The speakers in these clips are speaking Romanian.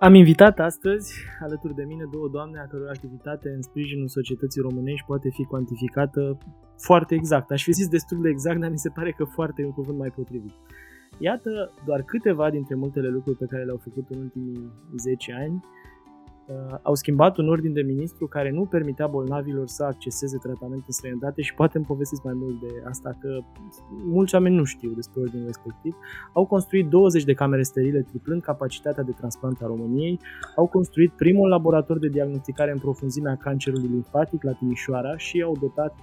Am invitat astăzi alături de mine două doamne a căror activitate în sprijinul societății românești poate fi cuantificată foarte exact. Aș fi zis destul de exact, dar mi se pare că foarte e un cuvânt mai potrivit. Iată doar câteva dintre multele lucruri pe care le-au făcut în ultimii 10 ani uh, au schimbat un ordin de ministru care nu permitea bolnavilor să acceseze tratament în străinătate și poate îmi povestiți mai mult de asta că mulți oameni nu știu despre ordinul respectiv. Au construit 20 de camere sterile triplând capacitatea de transplant a României, au construit primul laborator de diagnosticare în profunzime a cancerului limfatic la Timișoara și au dotat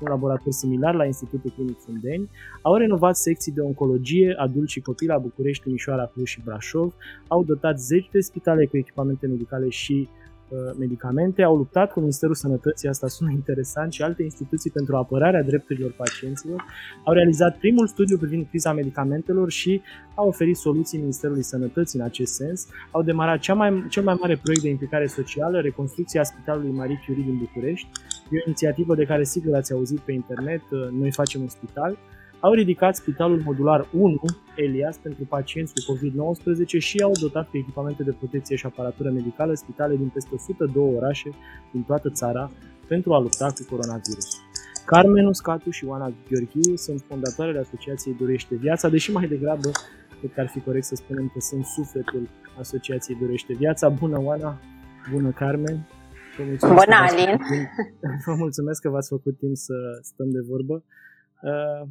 un laborator similar la Institutul Clinic Fundeni, au renovat secții de oncologie, adult și copii la București, Timișoara, Cluj și Brașov, au dotat 10 de spitale cu echipamente medicale și Uh, medicamente, au luptat cu Ministerul Sănătății, asta sună interesant, și alte instituții pentru apărarea drepturilor pacienților, au realizat primul studiu privind criza medicamentelor și au oferit soluții Ministerului Sănătății în acest sens, au demarat cea mai, cel mai mare proiect de implicare socială, reconstrucția Spitalului Marie Curie din București, e o inițiativă de care sigur ați auzit pe internet, uh, Noi facem un spital, au ridicat Spitalul Modular 1, Elias, pentru pacienți cu COVID-19 și au dotat cu echipamente de protecție și aparatură medicală spitale din peste 102 orașe din toată țara pentru a lupta cu coronavirus. Carmen Uscatu și Oana Gheorghiu sunt fondatoarele Asociației Dorește Viața, deși mai degrabă cred că ar fi corect să spunem că sunt sufletul Asociației Dorește Viața. Bună, Oana! Bună, Carmen! Vă mulțumesc Bună, Alin! Vă mulțumesc că v-ați făcut timp să stăm de vorbă. Uh,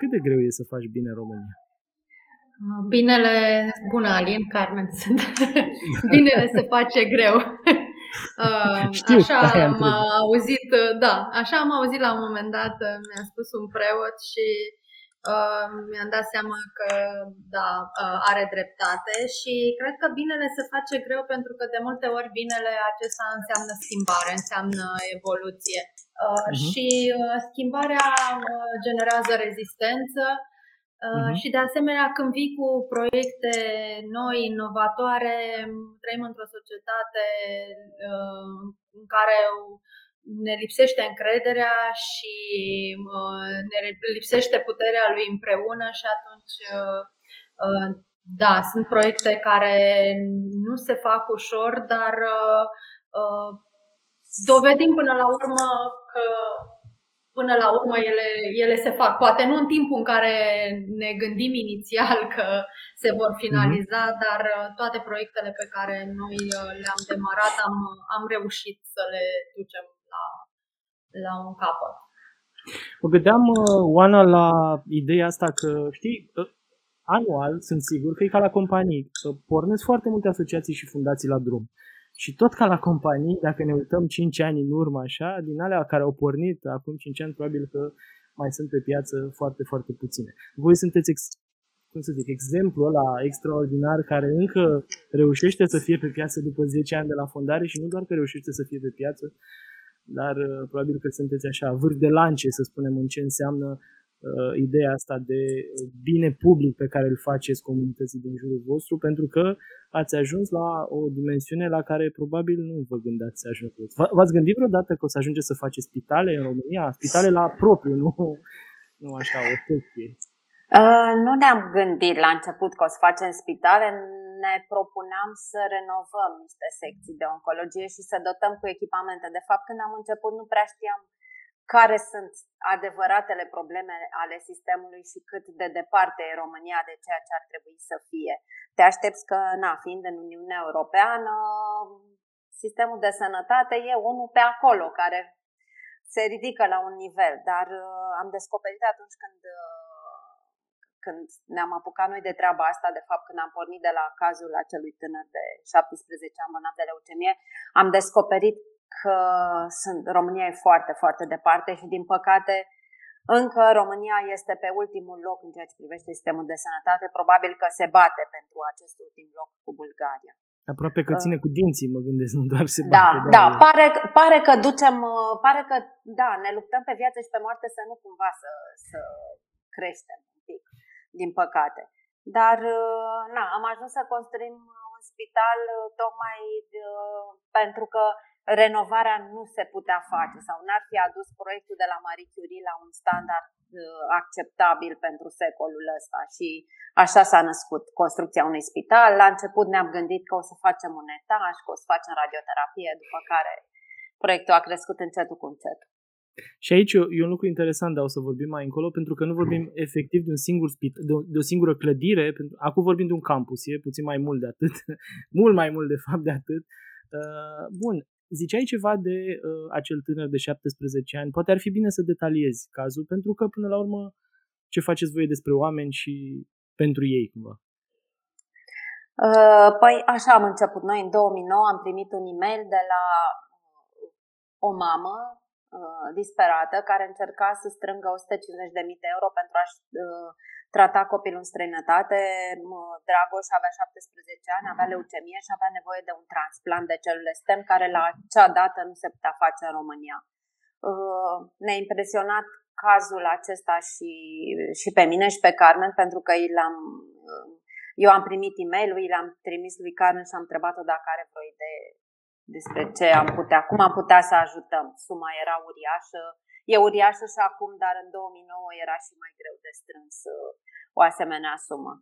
cât de greu e să faci bine în România? Binele, bună Alin, Carmen sunt. Binele se face greu. Știu, așa am auzit, da, așa am auzit la un moment dat, mi-a spus un preot și uh, mi-am dat seama că da, uh, are dreptate și cred că binele se face greu pentru că de multe ori binele acesta înseamnă schimbare, înseamnă evoluție. Uh-huh. Și uh, schimbarea uh, generează rezistență uh-huh. și de asemenea când vii cu proiecte noi, inovatoare, trăim într-o societate uh, în care ne lipsește încrederea și ne lipsește puterea lui împreună și atunci da, sunt proiecte care nu se fac ușor, dar dovedim până la urmă că până la urmă ele, ele se fac. Poate nu în timpul în care ne gândim inițial că se vor finaliza, mm-hmm. dar uh, toate proiectele pe care noi uh, le-am demarat am, am reușit să le ducem la, la un capăt. Mă gândeam, uh, Oana, la ideea asta că, știi, anual, sunt sigur că e ca la companii, că pornesc foarte multe asociații și fundații la drum. Și tot ca la companii, dacă ne uităm 5 ani în urmă așa, din alea care au pornit acum 5 ani, probabil că mai sunt pe piață foarte, foarte puține. Voi sunteți, ex, cum să zic, exemplul ăla extraordinar care încă reușește să fie pe piață după 10 ani de la fondare și nu doar că reușește să fie pe piață, dar uh, probabil că sunteți așa vârf de lance, să spunem, în ce înseamnă uh, ideea asta de bine public pe care îl faceți comunității din jurul vostru, pentru că ați ajuns la o dimensiune la care probabil nu vă gândeați să ajungeți. V-ați gândit vreodată că o să ajungeți să faceți spitale în România? Spitale la propriu, nu, nu așa, o secție. Uh, nu ne-am gândit la început că o să facem spitale, ne propuneam să renovăm niște secții de oncologie și să dotăm cu echipamente. De fapt, când am început, nu prea știam care sunt adevăratele probleme ale sistemului și cât de departe e România de ceea ce ar trebui să fie. Te aștepți că, na, fiind în Uniunea Europeană, sistemul de sănătate e unul pe acolo, care se ridică la un nivel, dar uh, am descoperit atunci când, uh, când ne-am apucat noi de treaba asta, de fapt când am pornit de la cazul acelui tânăr de 17 ani bolnav de leucemie, am descoperit că sunt, România e foarte, foarte departe și din păcate încă România este pe ultimul loc în ceea ce privește sistemul de sănătate. Probabil că se bate pentru acest ultim loc cu Bulgaria. Aproape că ține uh. cu dinții, mă gândesc, nu doar se da, bate. Da, da, pare, pare că ducem, uh, pare că, da, ne luptăm pe viață și pe moarte să nu cumva să, să creștem un pic, din păcate. Dar, uh, na, am ajuns să construim un spital tocmai pentru că renovarea nu se putea face sau n-ar fi adus proiectul de la Marie Curie la un standard acceptabil pentru secolul ăsta și așa s-a născut construcția unui spital. La început ne-am gândit că o să facem un etaj, că o să facem radioterapie, după care proiectul a crescut încetul cu încetul. Și aici e un lucru interesant, dar o să vorbim mai încolo, pentru că nu vorbim efectiv de un singur spit, de, o, de o singură clădire. Pentru, acum vorbim de un campus, e puțin mai mult de atât, mult mai mult de fapt de atât. Uh, bun, ziceai ceva de uh, acel tânăr de 17 ani. Poate ar fi bine să detaliezi cazul, pentru că până la urmă ce faceți voi despre oameni și pentru ei cumva. Uh, păi așa am început. Noi în 2009 am primit un e-mail de la o mamă uh, disperată care încerca să strângă 150.000 de euro pentru a-și uh, trata copilul în străinătate. Dragoș avea 17 ani, avea leucemie și avea nevoie de un transplant de celule stem care la acea dată nu se putea face în România. Uh, ne-a impresionat cazul acesta și, și pe mine și pe Carmen pentru că l-am, uh, eu am primit e-mail-ul, l-am trimis lui Carmen și am întrebat-o dacă are vreo idee despre ce am putea, cum am putea să ajutăm. Suma era uriașă, e uriașă și acum, dar în 2009 era și mai greu de strâns uh, o asemenea sumă.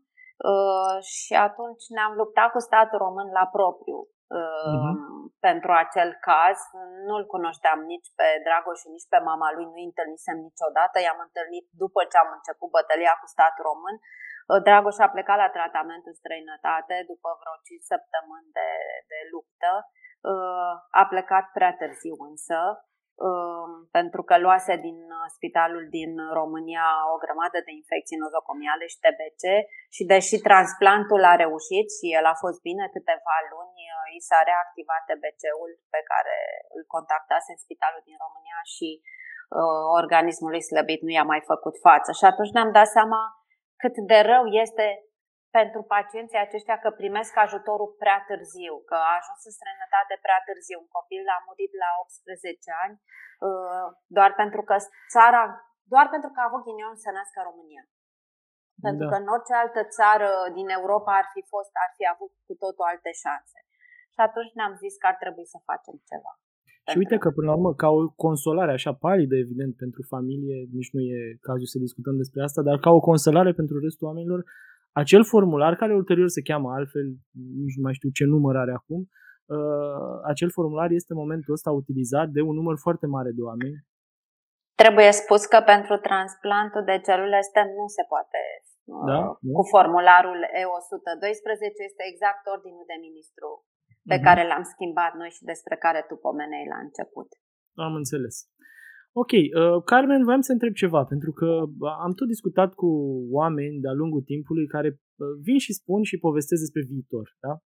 Uh, și atunci ne-am luptat cu statul român la propriu uh-huh. pentru acel caz. Nu-l cunoșteam nici pe Dragoș și nici pe mama lui, nu-i întâlnisem niciodată. I-am întâlnit după ce am început bătălia cu statul român. Uh, Dragoș a plecat la tratament în străinătate după vreo 5 săptămâni de, de luptă. Uh, a plecat prea târziu însă Um, pentru că luase din uh, spitalul din România o grămadă de infecții nozocomiale și TBC și deși transplantul a reușit și el a fost bine câteva luni, uh, i s-a reactivat TBC-ul pe care îl contactase în spitalul din România și uh, organismul lui slăbit nu i-a mai făcut față. Și atunci ne-am dat seama cât de rău este pentru pacienții aceștia că primesc ajutorul prea târziu, că a ajuns în străinătate prea târziu. Un copil a murit la 18 ani uh, doar pentru că țara, doar pentru că a avut ghinion să nască în România. Pentru da. că în orice altă țară din Europa ar fi fost, ar fi avut cu totul alte șanse. Și atunci ne-am zis că ar trebui să facem ceva. Și uite că, până la urmă, ca o consolare așa palidă, evident, pentru familie, nici nu e cazul să discutăm despre asta, dar ca o consolare pentru restul oamenilor, acel formular, care ulterior se cheamă altfel, nici nu mai știu ce număr are acum, uh, acel formular este în momentul ăsta utilizat de un număr foarte mare de oameni. Trebuie spus că pentru transplantul de celule stem nu se poate uh, da? cu formularul E112, este exact ordinul de ministru pe uh-huh. care l-am schimbat noi și despre care tu pomenei la început. Am înțeles. Ok, uh, Carmen, voiam să întreb ceva, pentru că uh, am tot discutat cu oameni de-a lungul timpului care uh, vin și spun și povestesc despre viitor, da?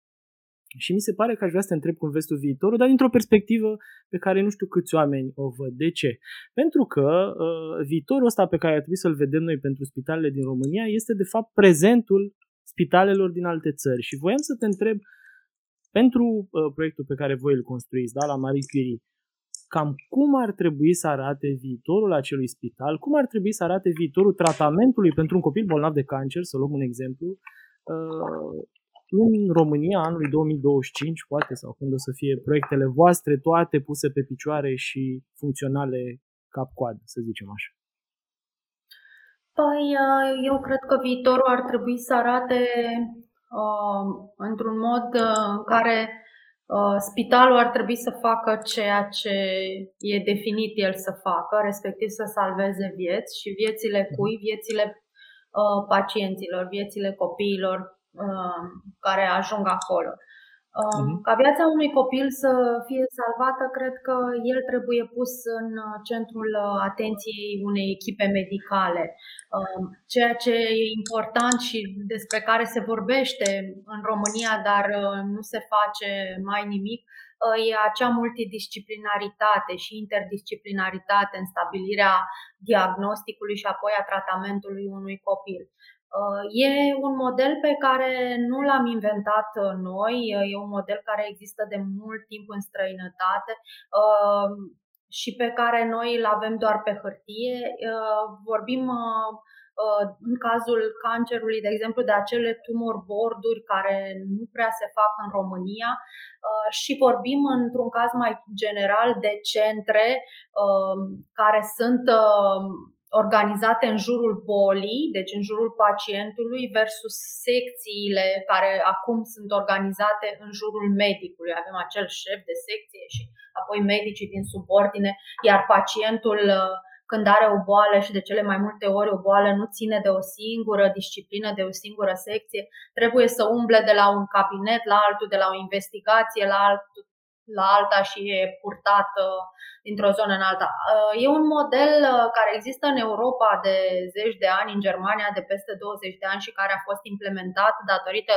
Și mi se pare că aș vrea să te întreb cum vezi tu viitorul, dar dintr-o perspectivă pe care nu știu câți oameni o văd. De ce? Pentru că uh, viitorul ăsta pe care ar trebui să-l vedem noi pentru spitalele din România este de fapt prezentul spitalelor din alte țări. Și voiam să te întreb, pentru uh, proiectul pe care voi îl construiți, da, la Marie Curie, cam cum ar trebui să arate viitorul acelui spital, cum ar trebui să arate viitorul tratamentului pentru un copil bolnav de cancer, să luăm un exemplu, uh, în România anului 2025, poate, sau când o să fie proiectele voastre toate puse pe picioare și funcționale cap-coadă, să zicem așa. Păi, uh, eu cred că viitorul ar trebui să arate uh, într-un mod uh, în care Uh, spitalul ar trebui să facă ceea ce e definit el să facă, respectiv să salveze vieți și viețile mhm. cui? Viețile uh, pacienților, viețile copiilor uh, care ajung acolo. Uh-huh. Ca viața unui copil să fie salvată, cred că el trebuie pus în centrul atenției unei echipe medicale. Um, ceea ce e important și despre care se vorbește în România, dar uh, nu se face mai nimic, uh, e acea multidisciplinaritate și interdisciplinaritate în stabilirea diagnosticului și apoi a tratamentului unui copil. Uh, e un model pe care nu l-am inventat uh, noi, uh, e un model care există de mult timp în străinătate și pe care noi îl avem doar pe hârtie. Vorbim în cazul cancerului, de exemplu, de acele tumor borduri care nu prea se fac în România și vorbim într-un caz mai general de centre care sunt organizate în jurul bolii, deci în jurul pacientului, versus secțiile care acum sunt organizate în jurul medicului. Avem acel șef de secție și apoi medicii din subordine, iar pacientul uh, când are o boală și de cele mai multe ori o boală nu ține de o singură disciplină, de o singură secție, trebuie să umble de la un cabinet la altul, de la o investigație la altul, la alta și e purtat dintr-o zonă în alta. E un model uh, care există în Europa de zeci de ani, în Germania de peste 20 de ani și care a fost implementat datorită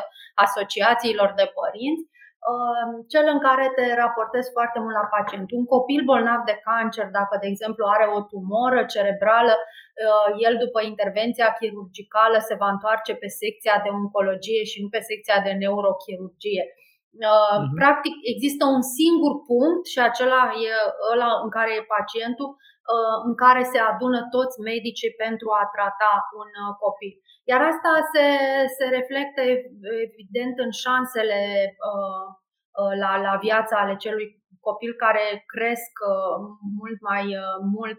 asociațiilor de părinți uh, cel în care te raportezi foarte mult la pacient. Un copil bolnav de cancer, dacă de exemplu are o tumoră cerebrală, uh, el după intervenția chirurgicală se va întoarce pe secția de oncologie și nu pe secția de neurochirurgie. Uh-huh. Practic există un singur punct și acela e ăla în care e pacientul, uh, în care se adună toți medicii pentru a trata un uh, copil. Iar asta se, se reflectă evident în șansele uh, la, la viața ale celui copil care cresc mult mai mult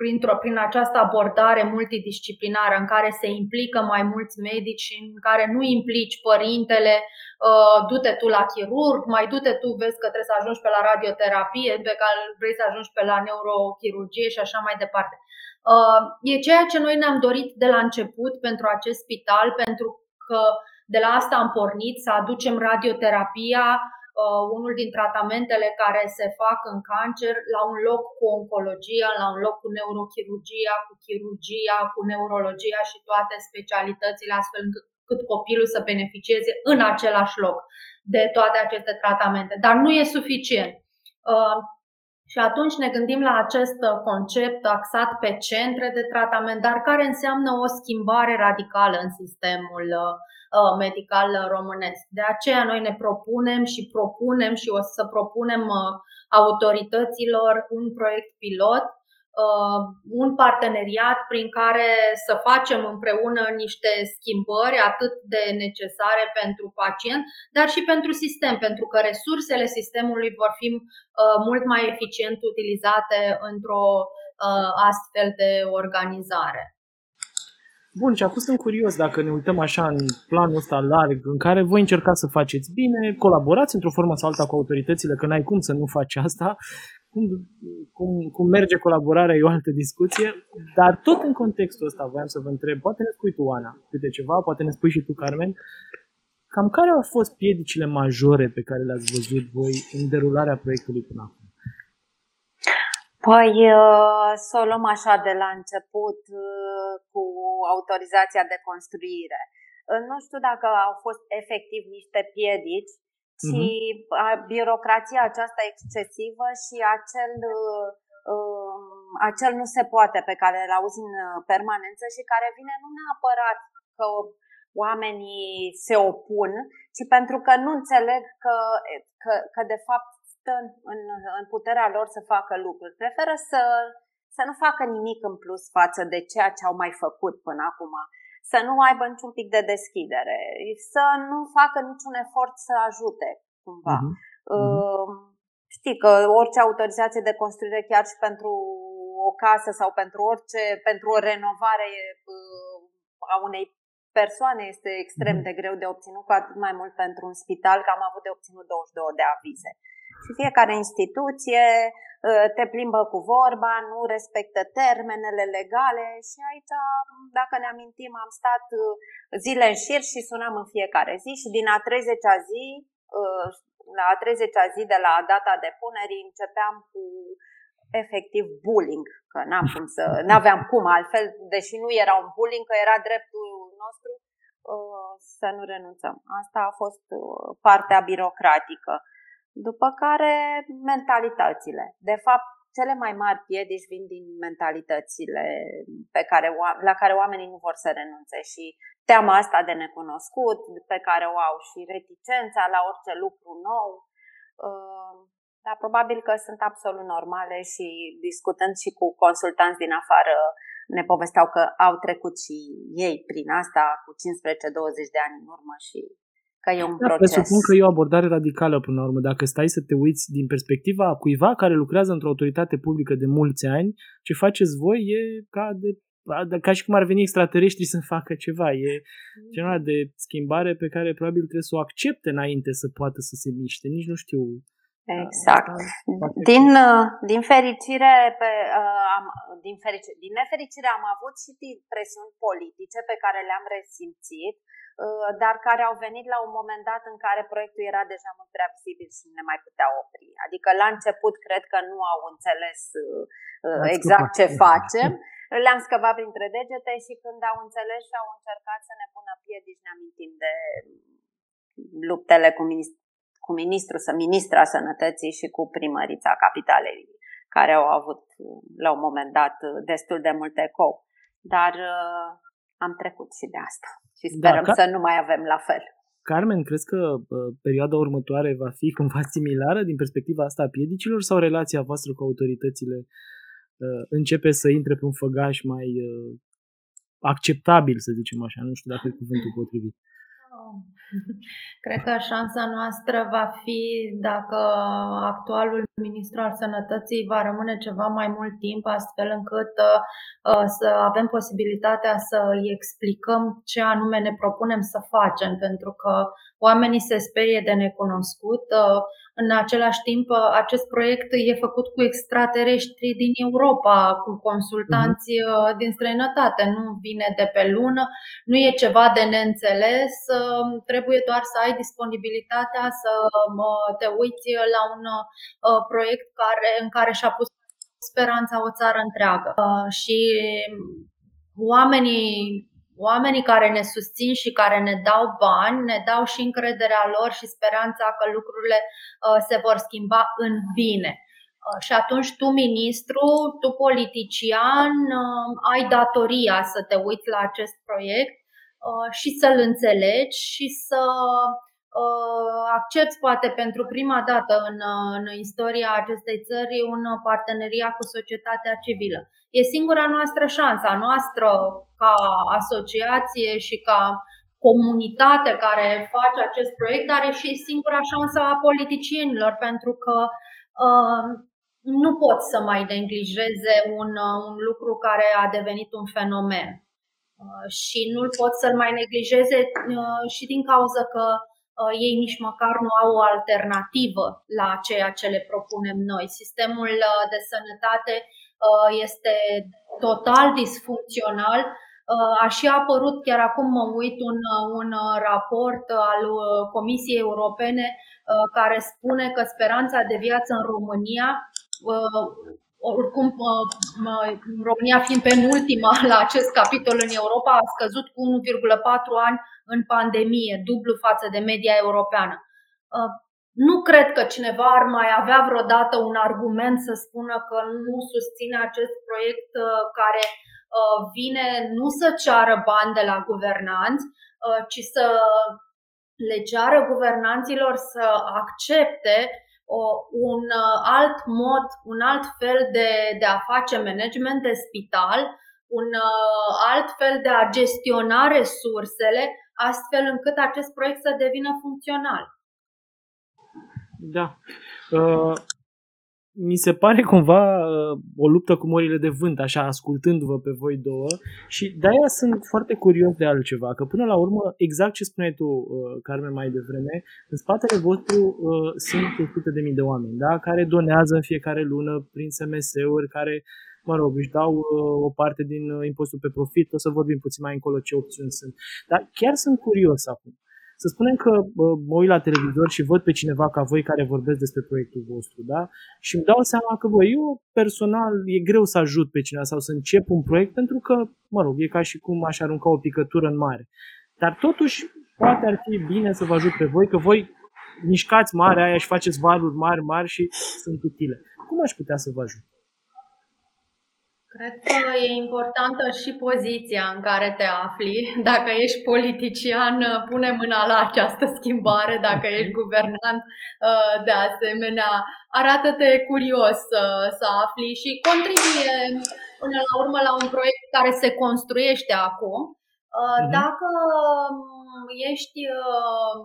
printr-o, prin această abordare multidisciplinară în care se implică mai mulți medici și în care nu implici părintele, uh, du-te tu la chirurg, mai du-te tu, vezi că trebuie să ajungi pe la radioterapie, pe care vrei să ajungi pe la neurochirurgie și așa mai departe. Uh, e ceea ce noi ne-am dorit de la început pentru acest spital, pentru că de la asta am pornit să aducem radioterapia uh, unul din tratamentele care se fac în cancer la un loc cu oncologia, la un loc cu neurochirurgia, cu chirurgia, cu neurologia și toate specialitățile astfel încât copilul să beneficieze în același loc de toate aceste tratamente. Dar nu e suficient. Uh, și atunci ne gândim la acest concept axat pe centre de tratament, dar care înseamnă o schimbare radicală în sistemul uh, Uh, medical românesc. De aceea noi ne propunem și propunem și o să propunem uh, autorităților un proiect pilot uh, un parteneriat prin care să facem împreună niște schimbări atât de necesare pentru pacient, dar și pentru sistem, pentru că resursele sistemului vor fi mult mai eficient utilizate într-o astfel de organizare. Bun, și acum sunt curios dacă ne uităm așa în planul ăsta larg, în care voi încercați să faceți bine, colaborați într-o formă sau alta cu autoritățile, că n-ai cum să nu faci asta, cum, cum, cum merge colaborarea e o altă discuție, dar tot în contextul ăsta voiam să vă întreb, poate ne spui tu, Ana, câte ceva, poate ne spui și tu, Carmen, cam care au fost piedicile majore pe care le-ați văzut voi în derularea proiectului până acum? Păi uh, să o luăm așa de la început uh, cu autorizația de construire. Uh, nu știu dacă au fost efectiv niște piedici, ci uh-huh. birocrația aceasta excesivă și acel, um, acel nu se poate pe care îl auzi în permanență și care vine nu neapărat că oamenii se opun, ci pentru că nu înțeleg că, că, că de fapt stă în, în, în puterea lor să facă lucruri. Preferă să, să nu facă nimic în plus față de ceea ce au mai făcut până acum. Să nu aibă niciun pic de deschidere, să nu facă niciun efort să ajute cumva. Uh-huh. Uh, știi că orice autorizație de construire, chiar și pentru o casă sau pentru orice, pentru o renovare uh, a unei persoane este extrem de greu de obținut, cu atât mai mult pentru un spital, că am avut de obținut 22 de avize. Și fiecare instituție ă, te plimbă cu vorba, nu respectă termenele legale și aici, dacă ne amintim, am stat ă, zile în șir și sunam în fiecare zi și din a 30-a zi, ă, la a 30-a zi de la data depunerii, începeam cu efectiv bullying, că n-am cum să, n-aveam cum altfel, deși nu era un bullying, că era dreptul nostru să nu renunțăm. Asta a fost partea birocratică. După care mentalitățile. De fapt, cele mai mari piedici vin din mentalitățile pe care, la care oamenii nu vor să renunțe și teama asta de necunoscut, pe care o au și reticența la orice lucru nou. Uh, dar probabil că sunt absolut normale și discutând și cu consultanți din afară ne povesteau că au trecut și ei prin asta cu 15-20 de ani în urmă și că e un da, proces. Presupun că e o abordare radicală până la urmă. Dacă stai să te uiți din perspectiva cuiva care lucrează într-o autoritate publică de mulți ani, ce faceți voi e ca de ca și cum ar veni extraterestri să facă ceva. E genul de schimbare pe care probabil trebuie să o accepte înainte să poată să se miște. Nici nu știu Exact. Din, uh, din fericire, pe, uh, am, din, fericire, din nefericire am avut și presiuni politice pe care le-am resimțit, uh, dar care au venit la un moment dat în care proiectul era deja mult prea vizibil și nu ne mai putea opri. Adică la început cred că nu au înțeles exact ce facem. Le-am scăpat printre degete și când au înțeles și au încercat să ne pună piedici, ne amintim de luptele cu cu ministrul, ministra sănătății și cu primărița capitalei, care au avut la un moment dat destul de multe ecou. Dar uh, am trecut și de asta și da, sperăm da, ca... să nu mai avem la fel. Carmen, crezi că uh, perioada următoare va fi cumva similară din perspectiva asta a piedicilor sau relația voastră cu autoritățile uh, începe să intre pe un făgaș mai uh, acceptabil, să zicem așa, nu știu dacă e cuvântul potrivit? Cred că șansa noastră va fi dacă actualul ministru al sănătății va rămâne ceva mai mult timp, astfel încât uh, să avem posibilitatea să îi explicăm ce anume ne propunem să facem, pentru că oamenii se sperie de necunoscut. Uh, în același timp, acest proiect e făcut cu extraterestri din Europa, cu consultanți uh-huh. din străinătate, nu vine de pe lună, nu e ceva de neînțeles, um, trebuie doar să ai disponibilitatea să te uiți la un uh, proiect care, în care și-a pus speranța o țară întreagă. Uh, și oamenii oamenii care ne susțin și care ne dau bani, ne dau și încrederea lor și speranța că lucrurile uh, se vor schimba în bine. Uh, și atunci tu, ministru, tu, politician, uh, ai datoria să te uiți la acest proiect și să-l înțelegi și să accepti, poate pentru prima dată în, în istoria acestei țări, un parteneriat cu societatea civilă. E singura noastră șansă, a noastră ca asociație și ca comunitate care face acest proiect, are și singura șansă a politicienilor, pentru că uh, nu pot să mai neglijeze un, uh, un lucru care a devenit un fenomen. Uh, și nu-l pot să-l mai neglijeze uh, și din cauza că uh, ei nici măcar nu au o alternativă la ceea ce le propunem noi. Sistemul uh, de sănătate uh, este total disfuncțional Uh, a și apărut, chiar acum mă uit, un, un raport al uh, Comisiei Europene uh, care spune că speranța de viață în România oricum România fiind penultima la acest capitol în Europa, a scăzut cu 1,4 ani în pandemie, dublu față de media europeană. Nu cred că cineva ar mai avea vreodată un argument să spună că nu susține acest proiect care Uh, vine nu să ceară bani de la guvernanți, uh, ci să le ceară guvernanților să accepte un uh, alt mod, un alt fel de, de a face management de spital, un alt fel de a gestiona resursele, astfel încât acest proiect să devină funcțional. Da. Uh, mi se pare cumva uh, o luptă cu morile de vânt, așa, ascultându-vă pe voi două și de-aia sunt foarte curios de altceva, că până la urmă, exact ce spuneai tu, uh, Carmen, mai devreme, în spatele vostru uh, sunt 100 de mii de oameni, da? care donează în fiecare lună prin SMS-uri, care, mă rog, își dau uh, o parte din uh, impostul pe profit, o să vorbim puțin mai încolo ce opțiuni sunt. Dar chiar sunt curios acum. Să spunem că mă uit la televizor și văd pe cineva ca voi care vorbesc despre proiectul vostru, da? Și îmi dau seama că, bă, eu personal e greu să ajut pe cineva sau să încep un proiect pentru că, mă rog, e ca și cum aș arunca o picătură în mare. Dar totuși, poate ar fi bine să vă ajut pe voi, că voi mișcați mare aia și faceți valuri mari, mari și sunt utile. Cum aș putea să vă ajut? Cred că e importantă și poziția în care te afli. Dacă ești politician, pune mâna la această schimbare. Dacă ești guvernant, uh, de asemenea, arată-te curios să afli și contribuie până la urmă la un proiect care se construiește acum. Uh, mhm. Dacă um, ești uh,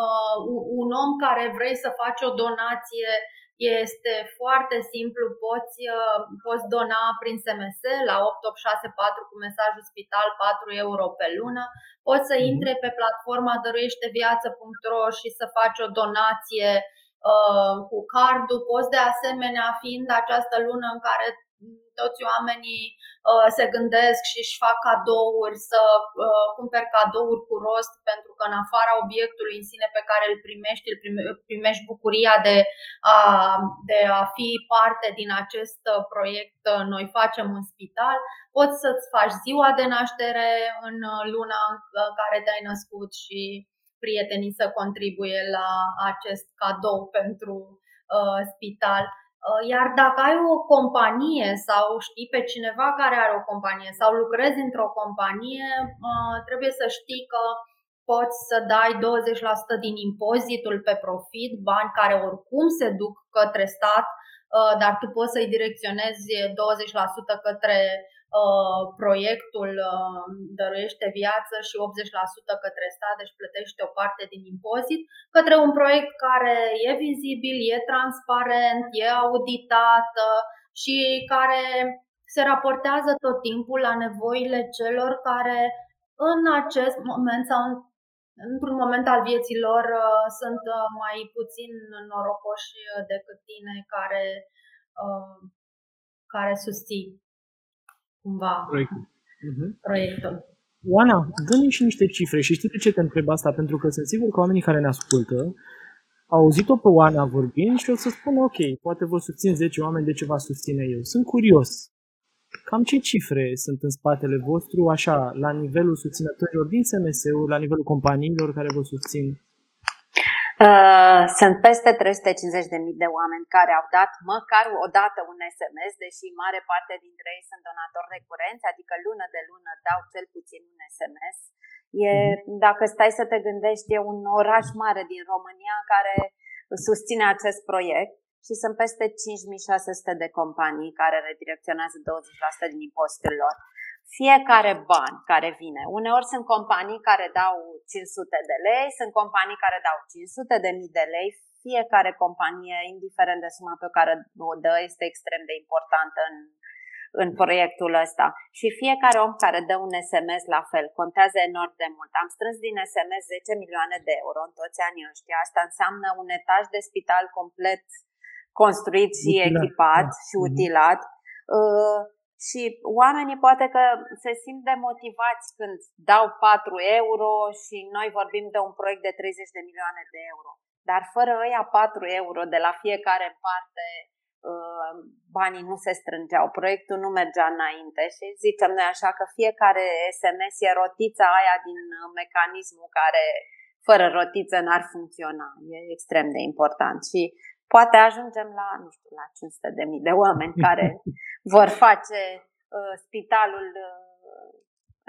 uh, un om care vrei să faci o donație este foarte simplu, poți, uh, poți dona prin SMS la 8864 cu mesajul spital 4 euro pe lună, poți să mhm. intre pe platforma dăruieșteviață.ro și să faci o donație uh, cu cardul, poți de asemenea, fiind această lună în care toți oamenii uh, se gândesc și își fac cadouri, să uh, cumperi cadouri cu rost, pentru că în afara obiectului în sine pe care îl primești, îl primești bucuria de a, de a fi parte din acest uh, proiect uh, Noi facem în spital, poți să-ți faci ziua de naștere în uh, luna în care te-ai născut și prietenii să contribuie la acest cadou pentru uh, spital. Uh, iar dacă ai o companie sau știi pe cineva care are o companie sau lucrezi într-o companie, uh, trebuie să știi că poți să dai 20% din impozitul pe profit, bani care oricum se duc către stat, uh, dar tu poți să-i direcționezi 20% către Uh, proiectul uh, dăruiește viață și 80% către stat, deci plătește o parte din impozit, către un proiect care e vizibil, e transparent, e auditat uh, și care se raportează tot timpul la nevoile celor care în acest moment sau într-un moment al vieții lor sunt mai puțin norocoși decât tine care, care susții cumva proiectul. Uh-huh. proiectul. Oana, dă-ne și niște cifre și știi de ce te întreb asta? Pentru că sunt sigur că oamenii care ne ascultă au auzit-o pe Oana vorbind și o să spun ok, poate vă susțin 10 oameni, de ce vă susține eu? Sunt curios. Cam ce cifre sunt în spatele vostru, așa, la nivelul susținătorilor din SMS-ul, la nivelul companiilor care vă susțin? Uh, sunt peste 350.000 de oameni care au dat măcar o dată un SMS, deși mare parte dintre ei sunt donatori recurenți, adică lună de lună dau cel puțin un SMS. E, mhm. dacă stai să te gândești, e un oraș mare din România care susține acest proiect și sunt peste 5600 de companii care redirecționează 20% din impozitul lor fiecare ban care vine. Uneori sunt companii care dau 500 de lei, sunt companii care dau 500 de mii de lei. Fiecare companie, indiferent de suma pe care o dă, este extrem de importantă în, în proiectul ăsta. Și fiecare om care dă un SMS la fel contează enorm de mult. Am strâns din SMS 10 milioane de euro în toți anii ăștia. Asta înseamnă un etaj de spital complet construit și utilat, echipat da. și mhm. utilat. Uh, și oamenii poate că se simt demotivați când dau 4 euro și noi vorbim de un proiect de 30 de milioane de euro. Dar fără ăia 4 euro de la fiecare parte, uh, banii nu se strângeau, proiectul nu mergea înainte și zicem noi așa că fiecare SMS e rotița aia din mecanismul care fără rotiță n-ar funcționa. E extrem de important și poate ajungem la, nu știu, la 500 de mii de oameni care vor face uh, spitalul uh,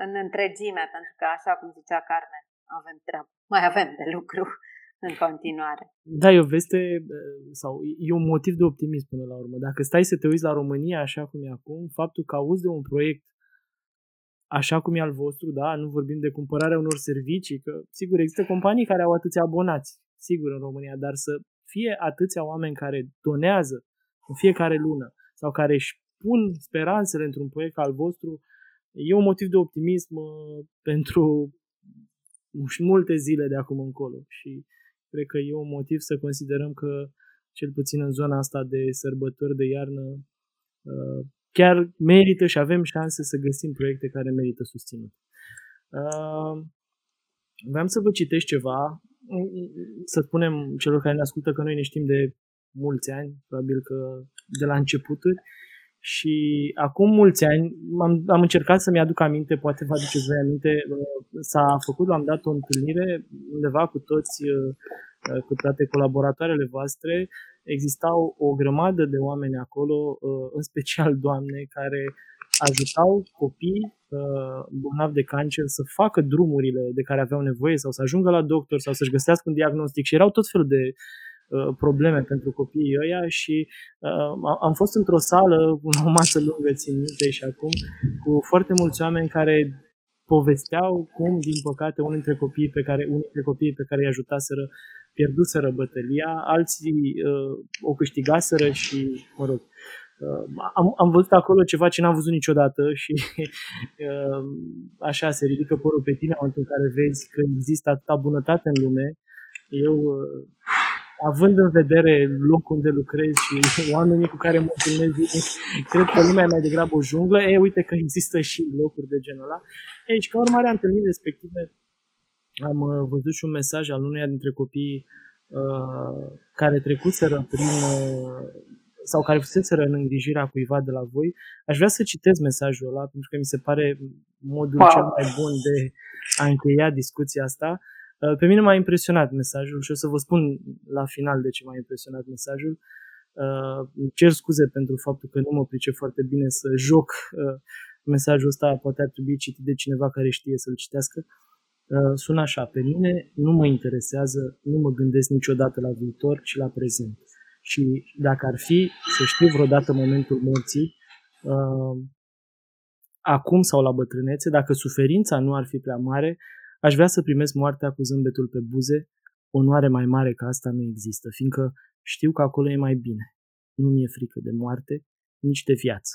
în întregime, pentru că, așa cum zicea Carmen, avem treabă, mai avem de lucru în continuare. Da, e o veste uh, sau e un motiv de optimism până la urmă. Dacă stai să te uiți la România așa cum e acum, faptul că auzi de un proiect așa cum e al vostru, da, nu vorbim de cumpărarea unor servicii, că sigur există companii care au atâția abonați, sigur în România, dar să fie atâția oameni care donează în fiecare lună sau care își pun speranțele într-un proiect al vostru, e un motiv de optimism uh, pentru multe zile de acum încolo și cred că e un motiv să considerăm că cel puțin în zona asta de sărbători de iarnă uh, chiar merită și avem șanse să găsim proiecte care merită susținut. Uh, vreau să vă citesc ceva să spunem celor care ne ascultă că noi ne știm de mulți ani, probabil că de la începuturi, și acum mulți ani am, am încercat să-mi aduc aminte, poate vă aduceți voi aminte, s-a făcut la un dat o întâlnire undeva cu toți, cu toate colaboratoarele voastre, existau o grămadă de oameni acolo, în special doamne, care ajutau copii uh, bolnavi de cancer să facă drumurile de care aveau nevoie sau să ajungă la doctor sau să-și găsească un diagnostic și erau tot felul de uh, probleme pentru copiii ăia și uh, am fost într-o sală cu o masă lungă, țin minte și acum, cu foarte mulți oameni care povesteau cum, din păcate, unul dintre copiii pe care, unul dintre copiii pe care îi ajutaseră pierduseră bătălia, alții uh, o câștigaseră și, mă rog, uh, am, am văzut acolo ceva ce n-am văzut niciodată și uh, așa se ridică părul pe tine în momentul în care vezi că există atâta bunătate în lume. Eu, uh, având în vedere locul unde lucrez și oamenii cu care mă întâlnesc, cred că lumea e mai degrabă o junglă. E, uite că există și locuri de genul ăla. E, și ca urmare a întâlnirii respective, am uh, văzut și un mesaj al uneia dintre copiii uh, care trecuseră prin uh, sau care fuseseră în îngrijirea cuiva de la voi. Aș vrea să citesc mesajul ăla pentru că mi se pare modul wow. cel mai bun de a încheia discuția asta. Uh, pe mine m-a impresionat mesajul și o să vă spun la final de ce m-a impresionat mesajul. Uh, cer scuze pentru faptul că nu mă pricep foarte bine să joc uh, mesajul ăsta, poate ar trebui citit de cineva care știe să-l citească. Uh, Uh, sună așa, pe mine nu mă interesează, nu mă gândesc niciodată la viitor, ci la prezent. Și dacă ar fi să știu vreodată momentul morții, uh, acum sau la bătrânețe, dacă suferința nu ar fi prea mare, aș vrea să primesc moartea cu zâmbetul pe buze, onoare mai mare ca asta nu există, fiindcă știu că acolo e mai bine. Nu mi-e frică de moarte, nici de viață.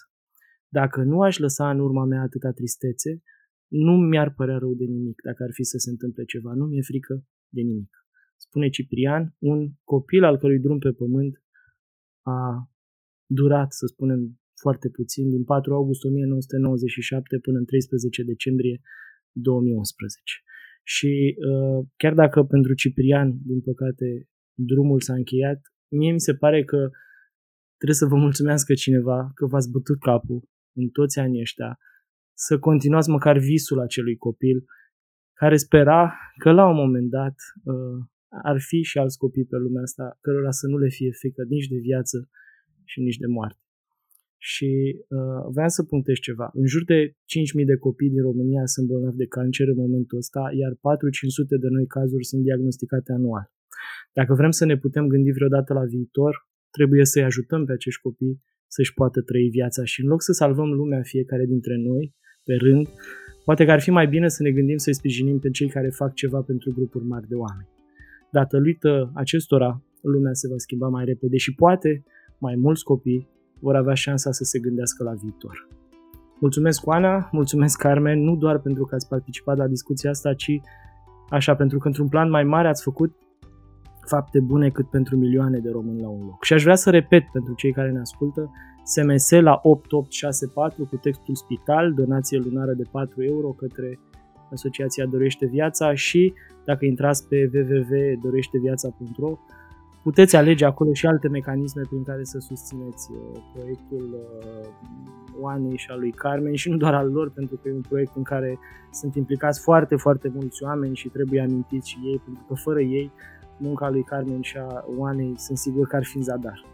Dacă nu aș lăsa în urma mea atâta tristețe, nu mi-ar părea rău de nimic dacă ar fi să se întâmple ceva. Nu mi-e frică de nimic. Spune Ciprian, un copil al cărui drum pe pământ a durat, să spunem, foarte puțin, din 4 august 1997 până în 13 decembrie 2011. Și uh, chiar dacă pentru Ciprian, din păcate, drumul s-a încheiat, mie mi se pare că trebuie să vă mulțumească cineva că v-ați bătut capul în toți anii ăștia, să continuați măcar visul acelui copil care spera că la un moment dat uh, ar fi și alți copii pe lumea asta cărora să nu le fie frică nici de viață și nici de moarte. Și uh, vreau să punctez ceva. În jur de 5.000 de copii din România sunt bolnavi de cancer în momentul ăsta, iar 4-500 de noi cazuri sunt diagnosticate anual. Dacă vrem să ne putem gândi vreodată la viitor, trebuie să-i ajutăm pe acești copii să-și poată trăi viața și în loc să salvăm lumea fiecare dintre noi, pe rând, poate că ar fi mai bine să ne gândim să-i sprijinim pe cei care fac ceva pentru grupuri mari de oameni. Datorită acestora, lumea se va schimba mai repede și poate mai mulți copii vor avea șansa să se gândească la viitor. Mulțumesc, Oana, mulțumesc, Carmen, nu doar pentru că ați participat la discuția asta, ci așa, pentru că într-un plan mai mare ați făcut fapte bune cât pentru milioane de români la un loc. Și aș vrea să repet pentru cei care ne ascultă, SMS la 8864 cu textul spital, donație lunară de 4 euro către Asociația Dorește Viața și dacă intrați pe www.doreșteviața.ro puteți alege acolo și alte mecanisme prin care să susțineți uh, proiectul uh, Oanei și al lui Carmen și nu doar al lor, pentru că e un proiect în care sunt implicați foarte, foarte mulți oameni și trebuie amintiți și ei, pentru că fără ei munca lui Carmen și a Oanei sunt sigur că ar fi în zadar.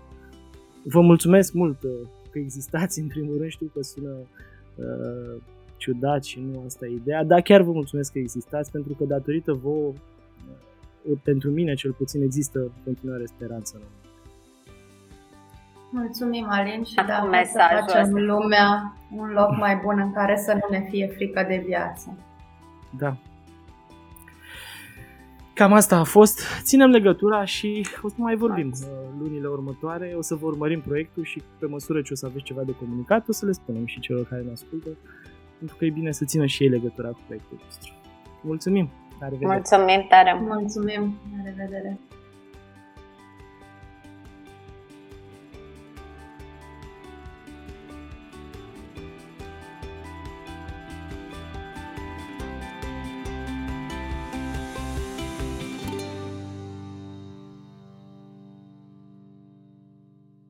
Vă mulțumesc mult uh, că existați, în primul rând știu că sună uh, ciudat și nu asta e ideea, dar chiar vă mulțumesc că existați pentru că datorită vouă, uh, pentru mine cel puțin există continuare speranță Mulțumim, Alin, și da, să facem ăsta. lumea un loc mai bun în care să nu ne fie frică de viață. Da, Cam asta a fost. Ținem legătura și o să mai vorbim uh, lunile următoare. O să vă urmărim proiectul și pe măsură ce o să aveți ceva de comunicat, o să le spunem și celor care ne ascultă, pentru că e bine să țină și ei legătura cu proiectul nostru. Mulțumim! La revedere! Mulțumim tare! Mulțumim! La revedere!